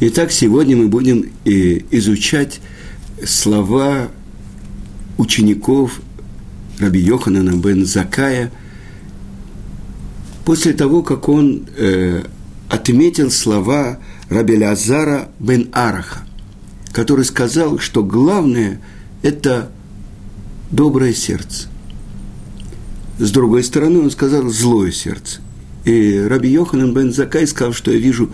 Итак, сегодня мы будем э, изучать слова учеников Раби Йоханана бен Закая после того, как он э, отметил слова Раби Лазара бен Араха, который сказал, что главное – это доброе сердце. С другой стороны, он сказал злое сердце. И Раби Йоханан бен Закай сказал, что я вижу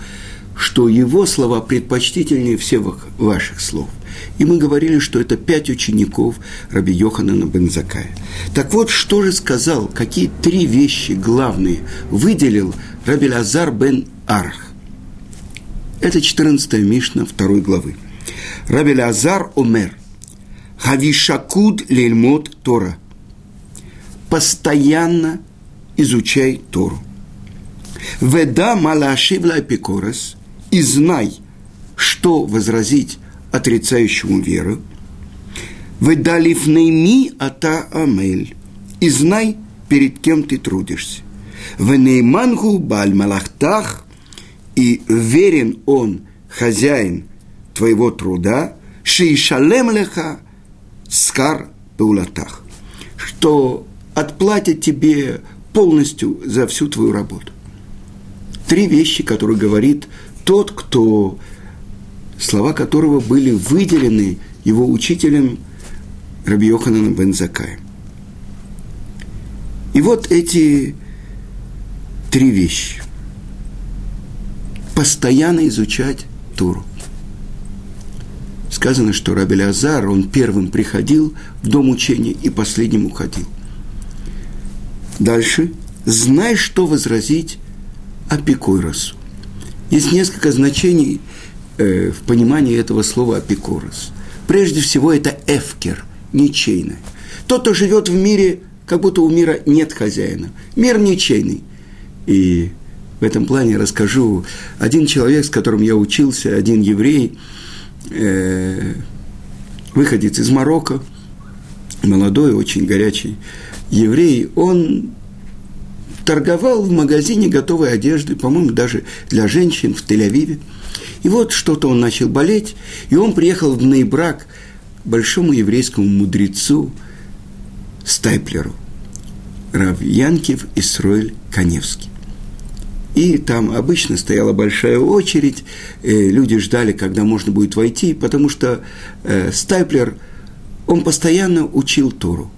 что его слова предпочтительнее всех ваших слов. И мы говорили, что это пять учеников Раби Йоханана Бензакая. Так вот, что же сказал, какие три вещи главные выделил Раби Лазар бен Арх. Это 14 Мишна второй главы. Раби Лазар Омер. Хавишакуд лельмот Тора. Постоянно изучай Тору. Веда малашивла эпикорос и знай, что возразить отрицающему веру. Выдалифнейми ата амель. И знай, перед кем ты трудишься. Венеймангу баль малахтах, и верен он, хозяин твоего труда, шейшалем леха скар паулатах, что отплатит тебе полностью за всю твою работу. Три вещи, которые говорит тот, кто, слова которого были выделены его учителем Раби Йохананом бен Закаем. И вот эти три вещи. Постоянно изучать Туру. Сказано, что Раби Азар, он первым приходил в дом учения и последним уходил. Дальше. Знай, что возразить Апикойросу. Есть несколько значений э, в понимании этого слова «апикорос». Прежде всего, это эфкер, ничейное. Тот, кто живет в мире, как будто у мира нет хозяина. Мир ничейный. И в этом плане расскажу. Один человек, с которым я учился, один еврей, э, выходец из Марокко, молодой, очень горячий еврей, он торговал в магазине готовой одежды, по-моему, даже для женщин в Тель-Авиве. И вот что-то он начал болеть, и он приехал в Нейбрак большому еврейскому мудрецу Стайплеру, Рав Янкив Исроэль Коневский. И там обычно стояла большая очередь, э, люди ждали, когда можно будет войти, потому что э, Стайплер, он постоянно учил Тору –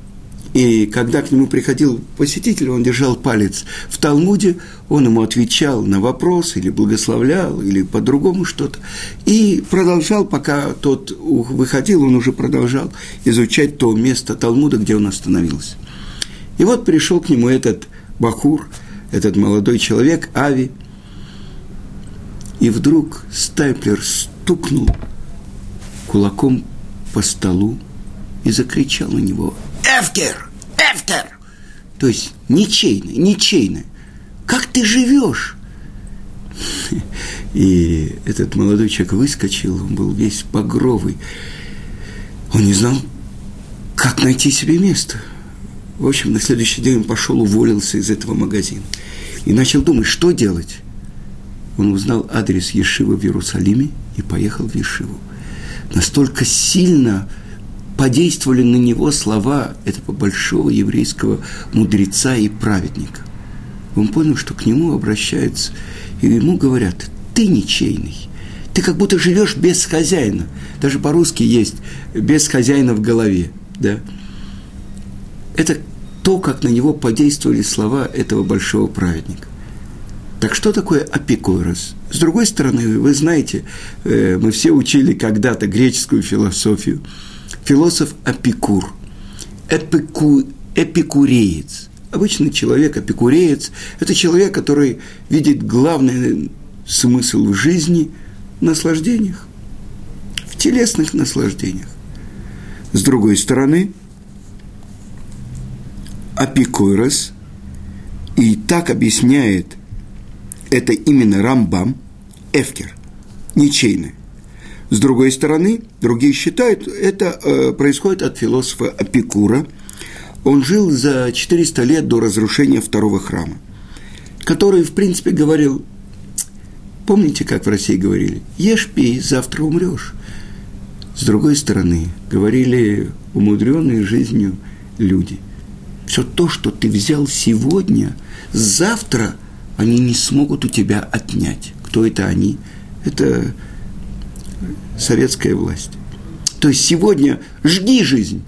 и когда к нему приходил посетитель, он держал палец в Талмуде, он ему отвечал на вопрос, или благословлял, или по-другому что-то. И продолжал, пока тот выходил, он уже продолжал изучать то место Талмуда, где он остановился. И вот пришел к нему этот Бахур, этот молодой человек, Ави, и вдруг Стайплер стукнул кулаком по столу и закричал на него – Эфкер! Эфкер! То есть ничейное, ничейное. Как ты живешь? И этот молодой человек выскочил, он был весь багровый. Он не знал, как найти себе место. В общем, на следующий день он пошел, уволился из этого магазина. И начал думать, что делать. Он узнал адрес Ешивы в Иерусалиме и поехал в Ешиву. Настолько сильно подействовали на него слова этого большого еврейского мудреца и праведника. Он понял, что к нему обращаются, и ему говорят, ты ничейный, ты как будто живешь без хозяина. Даже по-русски есть без хозяина в голове. Да? Это то, как на него подействовали слова этого большого праведника. Так что такое апикойрос? С другой стороны, вы знаете, э, мы все учили когда-то греческую философию – философ Апикур, эпику, эпикуреец. Обычный человек, эпикуреец, это человек, который видит главный смысл в жизни в наслаждениях, в телесных наслаждениях. С другой стороны, Апикойрос, и так объясняет это именно Рамбам, Эфкер, ничейный. С другой стороны, другие считают, это э, происходит от философа Апикура. Он жил за 400 лет до разрушения второго храма, который, в принципе, говорил, Помните, как в России говорили? Ешь, пей, завтра умрешь. С другой стороны, говорили умудренные жизнью люди. Все то, что ты взял сегодня, завтра они не смогут у тебя отнять. Кто это они? Это советская власть. То есть сегодня жги жизнь,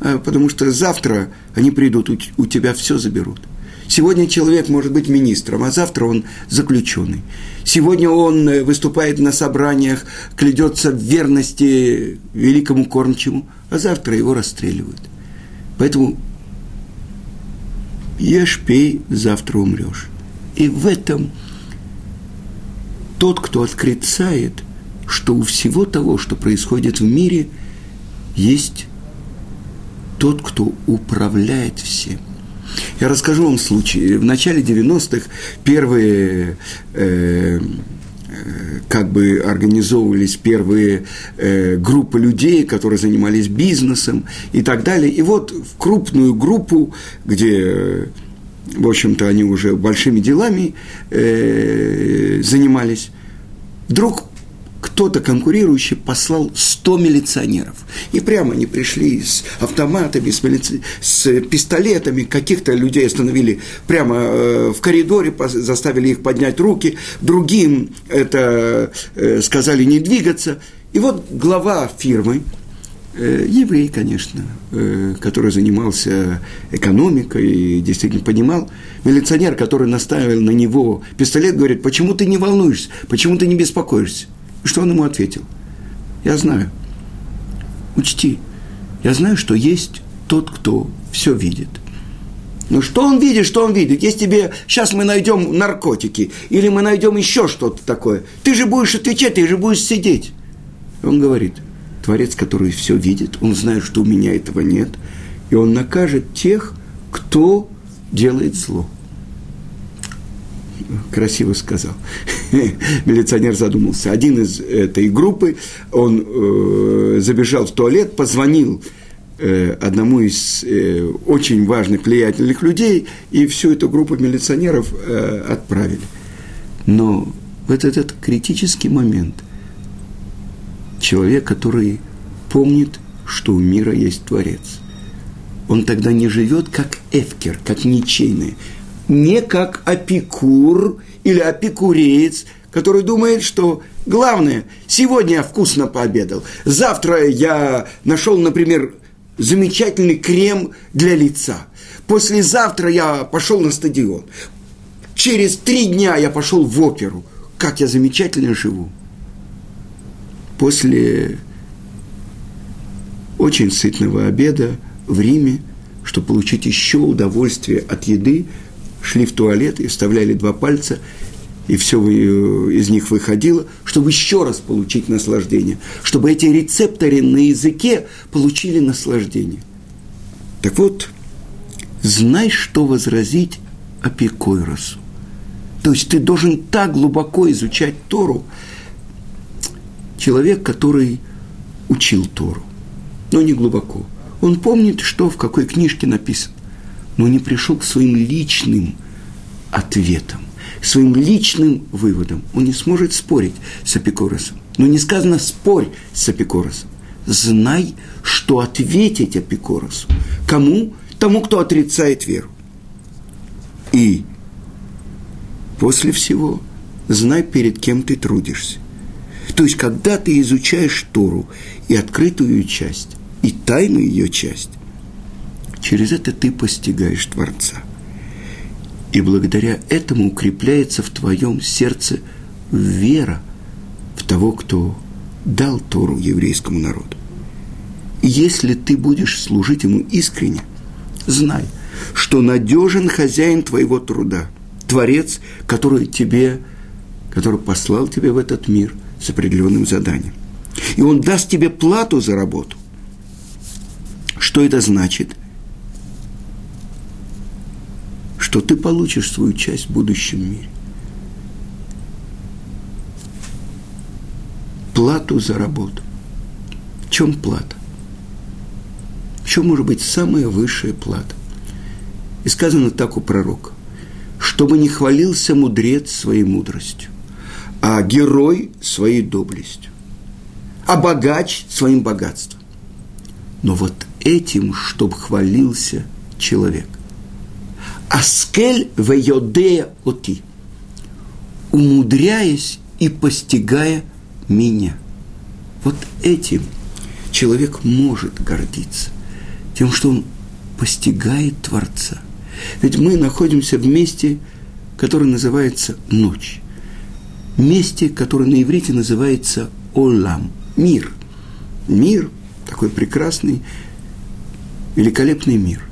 а, потому что завтра они придут, у тебя все заберут. Сегодня человек может быть министром, а завтра он заключенный. Сегодня он э, выступает на собраниях, клядется в верности великому кормчему, а завтра его расстреливают. Поэтому ешь, пей, завтра умрешь. И в этом тот, кто отрицает, что у всего того, что происходит в мире, есть тот, кто управляет всем. Я расскажу вам случай. В начале 90-х первые э, как бы организовывались первые э, группы людей, которые занимались бизнесом и так далее. И вот в крупную группу, где, в общем-то, они уже большими делами э, занимались, вдруг кто-то конкурирующий послал 100 милиционеров. И прямо они пришли с автоматами, с, милици... с пистолетами, каких-то людей остановили прямо э, в коридоре, заставили их поднять руки, другим это э, сказали не двигаться. И вот глава фирмы, э, еврей, конечно, который занимался экономикой и действительно понимал, милиционер, который наставил на него пистолет, говорит, почему ты не волнуешься, почему ты не беспокоишься? И что он ему ответил? Я знаю. Учти, я знаю, что есть тот, кто все видит. Ну что он видит, что он видит? Если тебе сейчас мы найдем наркотики, или мы найдем еще что-то такое, ты же будешь отвечать, ты же будешь сидеть. Он говорит, Творец, который все видит, он знает, что у меня этого нет, и он накажет тех, кто делает зло красиво сказал. Милиционер задумался. Один из этой группы, он э, забежал в туалет, позвонил э, одному из э, очень важных, влиятельных людей, и всю эту группу милиционеров э, отправили. Но в этот, критический момент человек, который помнит, что у мира есть Творец, он тогда не живет как эфкер, как ничейный, не как опекур или опекуреец, который думает, что главное, сегодня я вкусно пообедал, завтра я нашел, например, замечательный крем для лица, послезавтра я пошел на стадион, через три дня я пошел в оперу, как я замечательно живу. После очень сытного обеда в Риме, чтобы получить еще удовольствие от еды, шли в туалет и вставляли два пальца, и все э, из них выходило, чтобы еще раз получить наслаждение, чтобы эти рецепторы на языке получили наслаждение. Так вот, знай, что возразить Апикойросу. То есть ты должен так глубоко изучать Тору. Человек, который учил Тору, но не глубоко. Он помнит, что в какой книжке написано но не пришел к своим личным ответам, к своим личным выводам. Он не сможет спорить с Апикоросом. Но не сказано «спорь с Апикоросом». Знай, что ответить Апикоросу. Кому? Тому, кто отрицает веру. И после всего знай, перед кем ты трудишься. То есть, когда ты изучаешь Тору и открытую часть, и тайную ее часть, Через это ты постигаешь Творца. И благодаря этому укрепляется в твоем сердце вера в того, кто дал Тору еврейскому народу. И если ты будешь служить ему искренне, знай, что надежен хозяин твоего труда, Творец, который тебе, который послал тебя в этот мир с определенным заданием. И он даст тебе плату за работу. Что это значит? Что ты получишь свою часть в будущем мире. Плату за работу. В чем плата? В чем может быть самая высшая плата? И сказано так у пророка, чтобы не хвалился мудрец своей мудростью, а герой своей доблестью, а богач своим богатством. Но вот этим, чтобы хвалился человек. Аскель вейодея оти, умудряясь и постигая меня. Вот этим человек может гордиться, тем, что он постигает Творца. Ведь мы находимся в месте, которое называется ночь. Месте, которое на иврите называется Олам, мир. Мир, такой прекрасный, великолепный мир.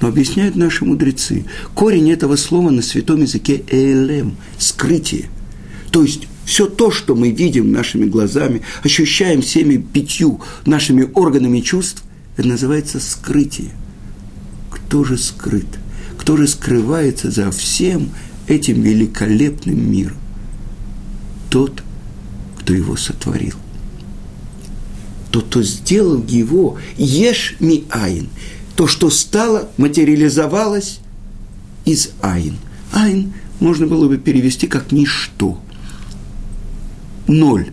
Но объясняют наши мудрецы, корень этого слова на святом языке «элем» – скрытие. То есть все то, что мы видим нашими глазами, ощущаем всеми пятью нашими органами чувств, это называется скрытие. Кто же скрыт? Кто же скрывается за всем этим великолепным миром? Тот, кто его сотворил. Тот, кто сделал его, ешь ми айн, то, что стало, материализовалось из айн. Айн можно было бы перевести как ничто. Ноль.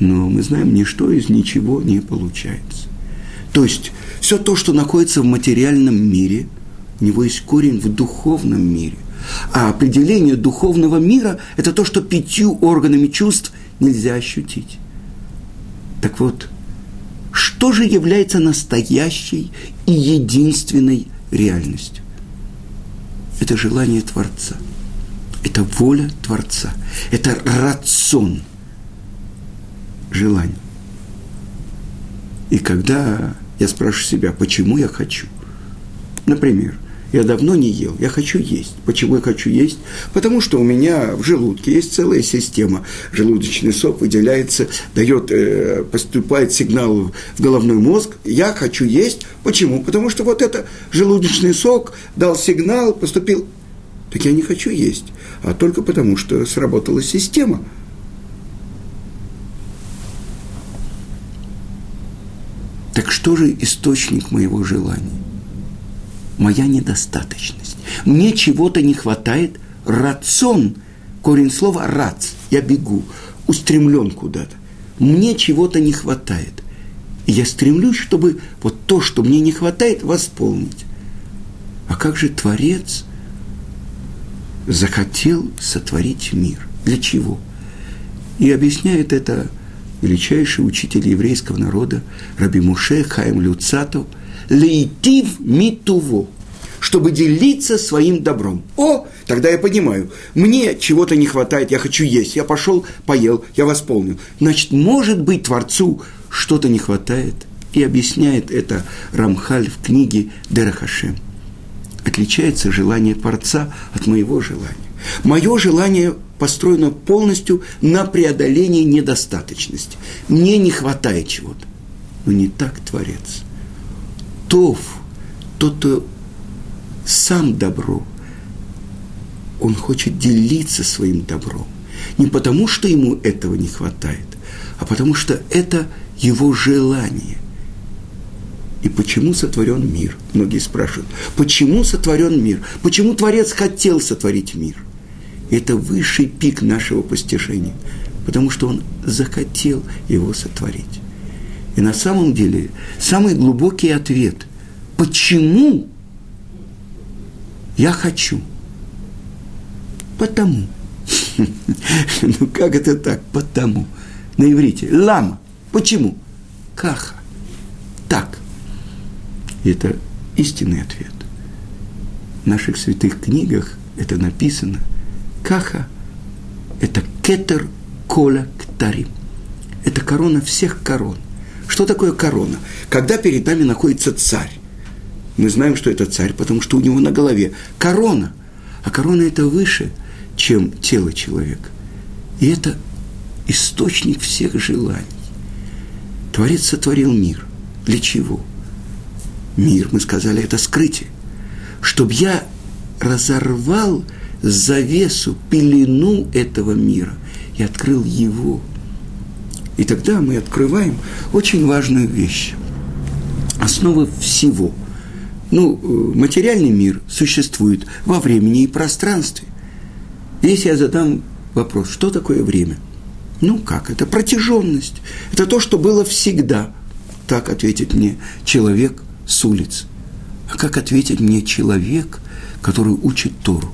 Но мы знаем, ничто из ничего не получается. То есть все то, что находится в материальном мире, у него есть корень в духовном мире. А определение духовного мира – это то, что пятью органами чувств нельзя ощутить. Так вот, что же является настоящей и единственной реальностью? Это желание Творца. Это воля Творца. Это рацион. Желание. И когда я спрашиваю себя, почему я хочу? Например, я давно не ел, я хочу есть. Почему я хочу есть? Потому что у меня в желудке есть целая система. Желудочный сок выделяется, дает, э, поступает сигнал в головной мозг. Я хочу есть. Почему? Потому что вот это желудочный сок дал сигнал, поступил. Так я не хочу есть, а только потому, что сработала система. Так что же источник моего желания? Моя недостаточность. Мне чего-то не хватает, рацион, корень слова рац, я бегу, устремлен куда-то. Мне чего-то не хватает. И я стремлюсь, чтобы вот то, что мне не хватает, восполнить. А как же Творец захотел сотворить мир? Для чего? И объясняет это величайший учитель еврейского народа Раби Муше Хаим Люцатов – лейтив митуво, чтобы делиться своим добром. О, тогда я понимаю, мне чего-то не хватает, я хочу есть, я пошел, поел, я восполнил. Значит, может быть, Творцу что-то не хватает, и объясняет это Рамхаль в книге Дерахашем. Отличается желание Творца от моего желания. Мое желание построено полностью на преодолении недостаточности. Мне не хватает чего-то. Но не так Творец – Тов, тот, кто сам добро, он хочет делиться своим добром. Не потому, что ему этого не хватает, а потому что это его желание. И почему сотворен мир? Многие спрашивают, почему сотворен мир? Почему Творец хотел сотворить мир? Это высший пик нашего постижения, потому что он захотел его сотворить. И на самом деле самый глубокий ответ, почему я хочу. Потому. Ну как это так? Потому. На иврите. Лама. Почему? Каха. Так. это истинный ответ. В наших святых книгах это написано. Каха – это кетер кола ктарим. Это корона всех корон – что такое корона? Когда перед нами находится царь. Мы знаем, что это царь, потому что у него на голове корона. А корона это выше, чем тело человека. И это источник всех желаний. Творец сотворил мир. Для чего? Мир, мы сказали, это скрытие. Чтобы я разорвал завесу, пелену этого мира и открыл его – и тогда мы открываем очень важную вещь. Основа всего. Ну, э, материальный мир существует во времени и пространстве. Если я задам Вопрос, что такое время? Ну как, это протяженность. Это то, что было всегда. Так ответит мне человек с улицы. А как ответит мне человек, который учит Тору?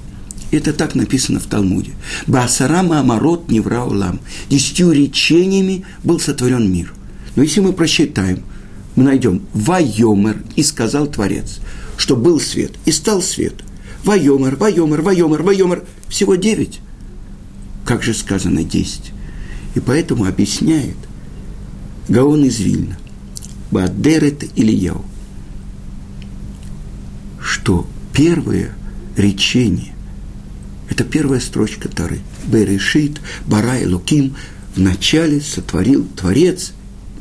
Это так написано в Талмуде. Басарама Амарот Невраулам. Десятью речениями был сотворен мир. Но если мы просчитаем, мы найдем Вайомер, и сказал Творец, что был свет, и стал свет. Вайомер, Вайомер, Вайомер, Вайомер. Всего девять. Как же сказано десять? И поэтому объясняет Гаон из Вильна, Баадерет или Яу, что первое речение – это первая строчка Тары. Берешит, Барай, Луким – в начале сотворил Творец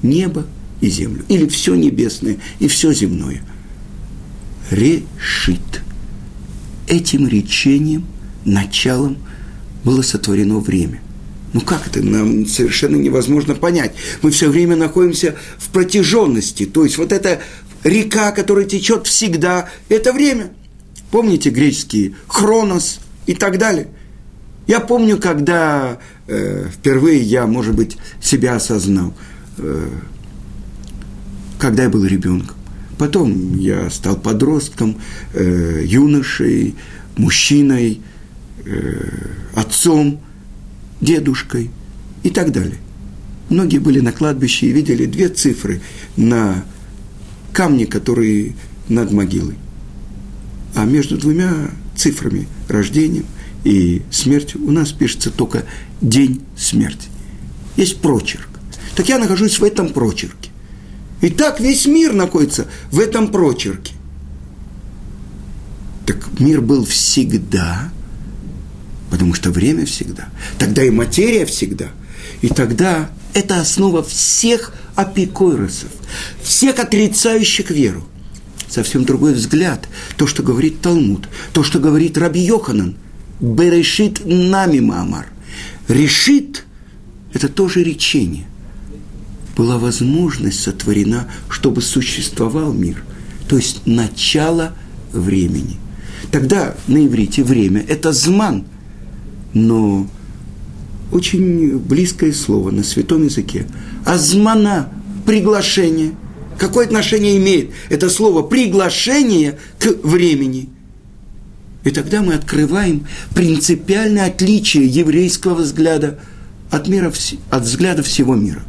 небо и землю. Или все небесное и все земное. Решит. Этим речением, началом было сотворено время. Ну как это? Нам совершенно невозможно понять. Мы все время находимся в протяженности. То есть вот эта река, которая течет всегда, это время. Помните греческие хронос и так далее. Я помню, когда э, впервые я, может быть, себя осознал, э, когда я был ребенком. Потом я стал подростком, э, юношей, мужчиной, э, отцом дедушкой и так далее. Многие были на кладбище и видели две цифры на камне, которые над могилой. А между двумя цифрами, рождением и смертью, у нас пишется только день смерти. Есть прочерк. Так я нахожусь в этом прочерке. И так весь мир находится в этом прочерке. Так мир был всегда – потому что время всегда. Тогда и материя всегда. И тогда это основа всех апикойросов, всех отрицающих веру. Совсем другой взгляд. То, что говорит Талмуд, то, что говорит Раби Йоханан. Берешит нами Маамар. Решит – это тоже речение. Была возможность сотворена, чтобы существовал мир. То есть начало времени. Тогда на иврите время – это зман – но очень близкое слово на святом языке. Азмана – приглашение. Какое отношение имеет это слово «приглашение» к времени? И тогда мы открываем принципиальное отличие еврейского взгляда от, мира, от взгляда всего мира.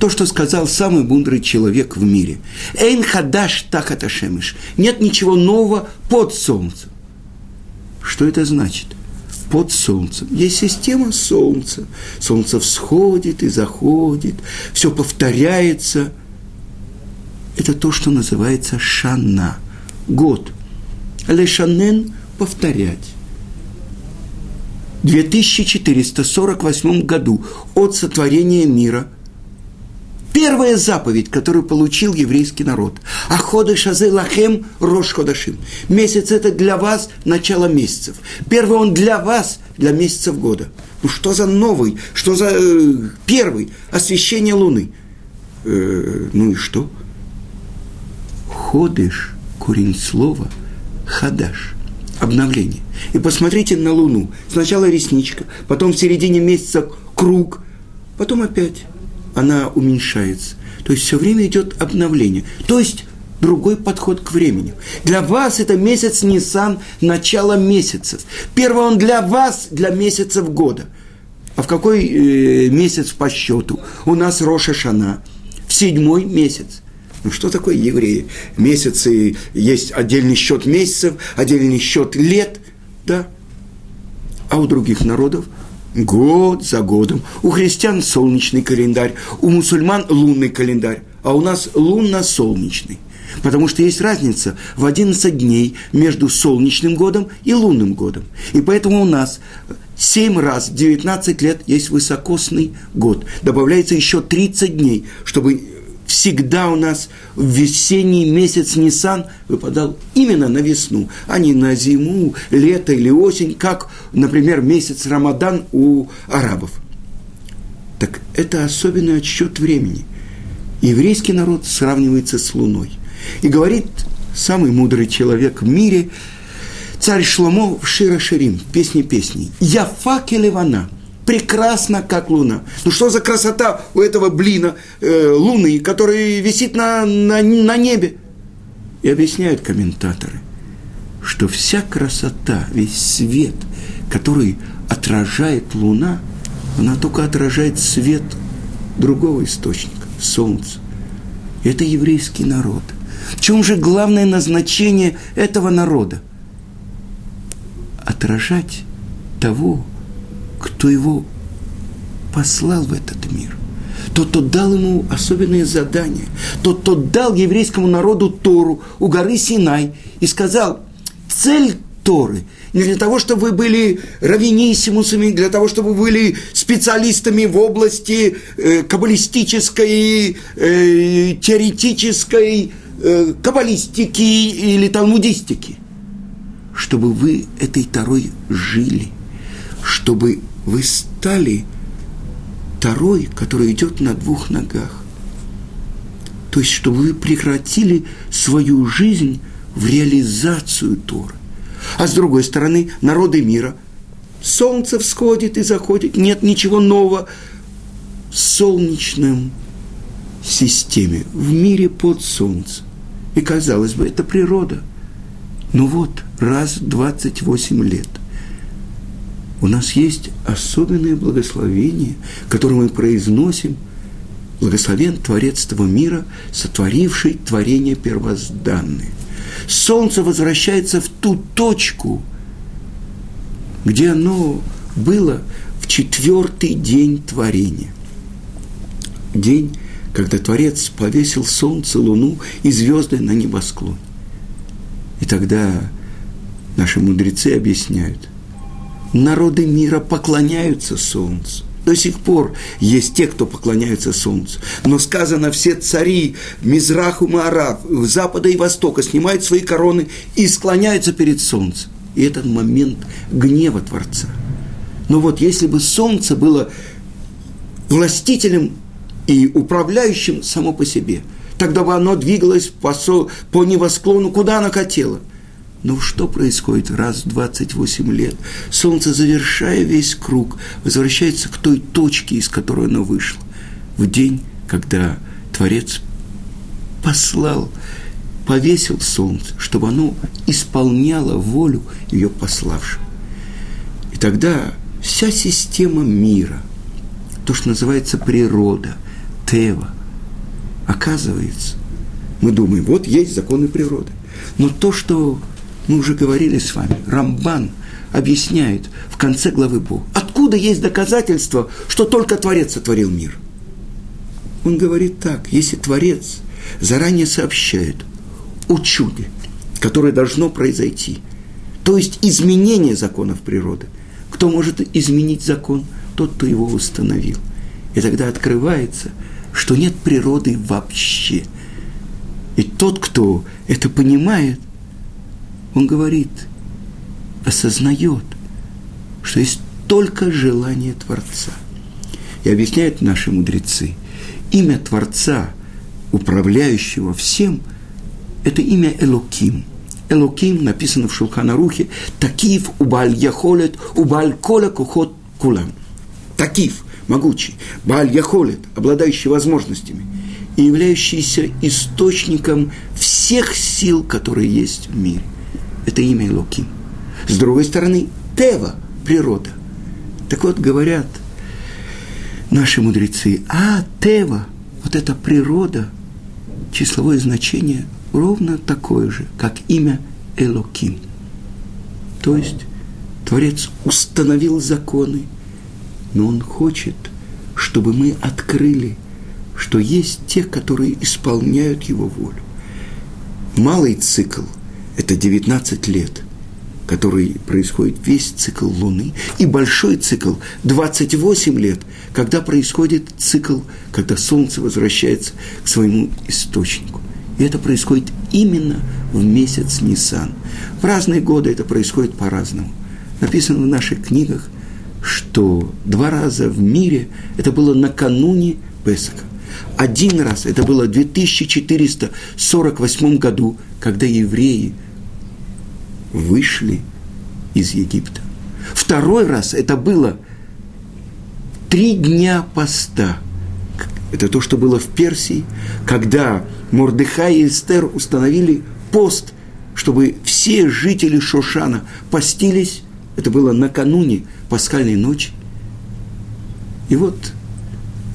То, что сказал самый мудрый человек в мире. «Эйн хадаш тахаташемиш» – нет ничего нового под солнцем. Что это значит – под солнцем. Есть система солнца. Солнце всходит и заходит, все повторяется. Это то, что называется шана, год. Лешанен – повторять. В 2448 году от сотворения мира – Первая заповедь, которую получил еврейский народ. Аходы шазы лахем рош ходашим. Месяц это для вас начало месяцев. Первый он для вас, для месяцев года. Ну что за новый, что за э, первый? Освещение Луны. Э, ну и что? Ходыш, корень слова, хадаш, обновление. И посмотрите на Луну. Сначала ресничка, потом в середине месяца круг, потом опять она уменьшается. То есть все время идет обновление. То есть другой подход к времени. Для вас это месяц Нисан, начало месяцев. Первый он для вас, для месяцев года. А в какой э, месяц по счету? У нас Роша Шана. В седьмой месяц. Ну что такое евреи? Месяцы, есть отдельный счет месяцев, отдельный счет лет, да? А у других народов – год за годом. У христиан солнечный календарь, у мусульман лунный календарь, а у нас лунно-солнечный. Потому что есть разница в 11 дней между солнечным годом и лунным годом. И поэтому у нас 7 раз 19 лет есть высокосный год. Добавляется еще 30 дней, чтобы всегда у нас в весенний месяц Нисан выпадал именно на весну, а не на зиму, лето или осень, как, например, месяц Рамадан у арабов. Так это особенный отсчет времени. Еврейский народ сравнивается с Луной. И говорит самый мудрый человек в мире, Царь Шломо в Шира Ширим, песни песней. Я факелевана, прекрасно, как луна. Ну что за красота у этого блина э, луны, который висит на, на, на небе? И объясняют комментаторы, что вся красота, весь свет, который отражает луна, она только отражает свет другого источника, солнца. Это еврейский народ. В чем же главное назначение этого народа? Отражать того, кто его послал в этот мир. Тот, кто дал ему особенные задания. Тот, кто дал еврейскому народу Тору у горы Синай и сказал, цель Торы не для того, чтобы вы были равенисимусами, для того, чтобы вы были специалистами в области э, каббалистической, э, теоретической, э, каббалистики или талмудистики. Чтобы вы этой Торой жили, чтобы вы стали Торой, которая идет на двух ногах. То есть, чтобы вы прекратили свою жизнь в реализацию Торы. А с другой стороны, народы мира. Солнце всходит и заходит, нет ничего нового в солнечном системе, в мире под солнцем. И казалось бы, это природа. Но вот, раз в 28 лет у нас есть особенное благословение, которое мы произносим – Благословен Творец этого мира, сотворивший творение первозданное солнце возвращается в ту точку, где оно было в четвертый день творения. День, когда Творец повесил солнце, луну и звезды на небосклон. И тогда наши мудрецы объясняют, народы мира поклоняются солнцу. До сих пор есть те, кто поклоняются Солнцу. Но сказано, все цари Мизраху Маарав, Запада и Востока снимают свои короны и склоняются перед Солнцем. И этот момент гнева Творца. Но вот если бы Солнце было властителем и управляющим само по себе, тогда бы оно двигалось по, со, по небосклону, куда оно хотело – но что происходит раз в 28 лет? Солнце, завершая весь круг, возвращается к той точке, из которой оно вышло. В день, когда Творец послал, повесил солнце, чтобы оно исполняло волю ее пославшего. И тогда вся система мира, то, что называется природа, тева, оказывается, мы думаем, вот есть законы природы. Но то, что мы уже говорили с вами, Рамбан объясняет в конце главы Бог, откуда есть доказательство, что только Творец сотворил мир. Он говорит так, если Творец заранее сообщает о чуде, которое должно произойти, то есть изменение законов природы, кто может изменить закон? Тот, кто его установил. И тогда открывается, что нет природы вообще. И тот, кто это понимает – он говорит, осознает, что есть только желание Творца. И объясняют наши мудрецы, имя Творца, управляющего всем, это имя Элоким. Элоким написано в Шулханарухе, Такив убаль яхолет, убаль кола кухот кулам. Такив, могучий, Бааль яхолет, обладающий возможностями, и являющийся источником всех сил, которые есть в мире – это имя Луки. С другой стороны, Тева – природа. Так вот, говорят наши мудрецы, а Тева, вот эта природа, числовое значение ровно такое же, как имя Элоким. То есть Творец установил законы, но Он хочет, чтобы мы открыли, что есть те, которые исполняют Его волю. Малый цикл – это 19 лет, который происходит весь цикл Луны, и большой цикл 28 лет, когда происходит цикл, когда Солнце возвращается к своему источнику. И это происходит именно в месяц Нисан. В разные годы это происходит по-разному. Написано в наших книгах, что два раза в мире это было накануне Песака. Один раз, это было в 2448 году, когда евреи вышли из Египта. Второй раз это было три дня поста. Это то, что было в Персии, когда Мордыхай и Эстер установили пост, чтобы все жители Шошана постились. Это было накануне пасхальной ночи. И вот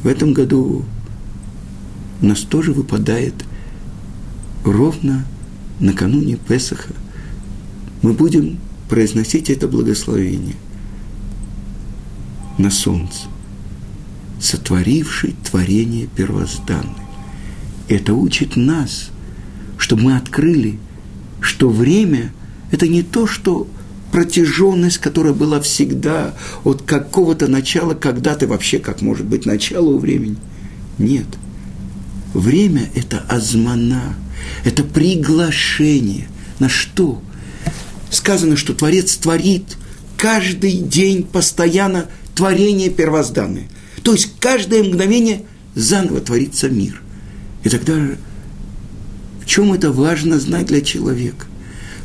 в этом году у нас тоже выпадает ровно накануне Песаха. Мы будем произносить это благословение на солнце, сотворивший творение первозданное. Это учит нас, чтобы мы открыли, что время – это не то, что протяженность, которая была всегда от какого-то начала, когда-то вообще, как может быть начало у времени. Нет. Время – это азмана, это приглашение. На что? Сказано, что Творец творит каждый день постоянно творение первозданное. То есть каждое мгновение заново творится мир. И тогда в чем это важно знать для человека?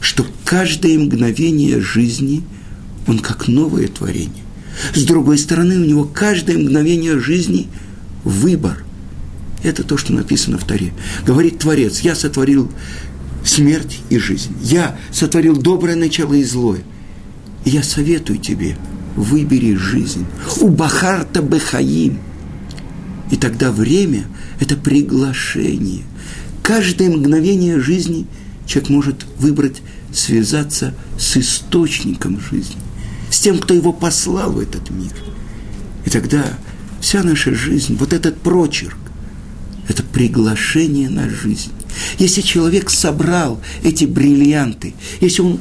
Что каждое мгновение жизни, он как новое творение. С другой стороны, у него каждое мгновение жизни – выбор. Это то, что написано в Таре. Говорит Творец, я сотворил смерть и жизнь. Я сотворил доброе начало и злое. И я советую тебе, выбери жизнь. У Бахарта Бехаим. И тогда время – это приглашение. Каждое мгновение жизни человек может выбрать связаться с источником жизни, с тем, кто его послал в этот мир. И тогда вся наша жизнь, вот этот прочерк, это приглашение на жизнь. Если человек собрал эти бриллианты, если он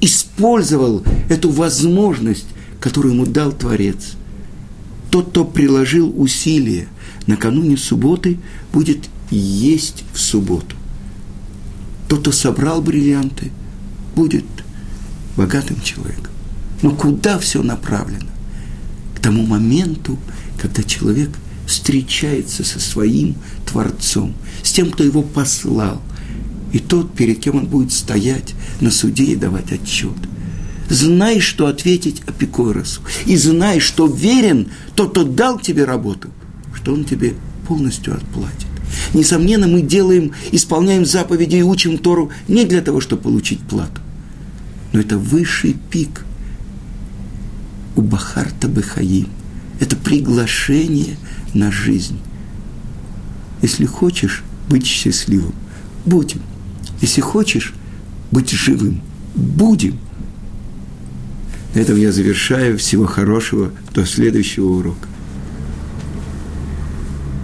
использовал эту возможность, которую ему дал Творец, тот, кто приложил усилия накануне субботы, будет есть в субботу. Тот, кто собрал бриллианты, будет богатым человеком. Но куда все направлено? К тому моменту, когда человек – встречается со своим Творцом, с тем, кто его послал, и тот, перед кем он будет стоять на суде и давать отчет. Знай, что ответить Апикоросу, и знай, что верен тот, кто дал тебе работу, что он тебе полностью отплатит. Несомненно, мы делаем, исполняем заповеди и учим Тору не для того, чтобы получить плату. Но это высший пик у Бахарта Бехаим. Это приглашение – на жизнь. Если хочешь быть счастливым, будем. Если хочешь быть живым, будем. На этом я завершаю. Всего хорошего. До следующего урока.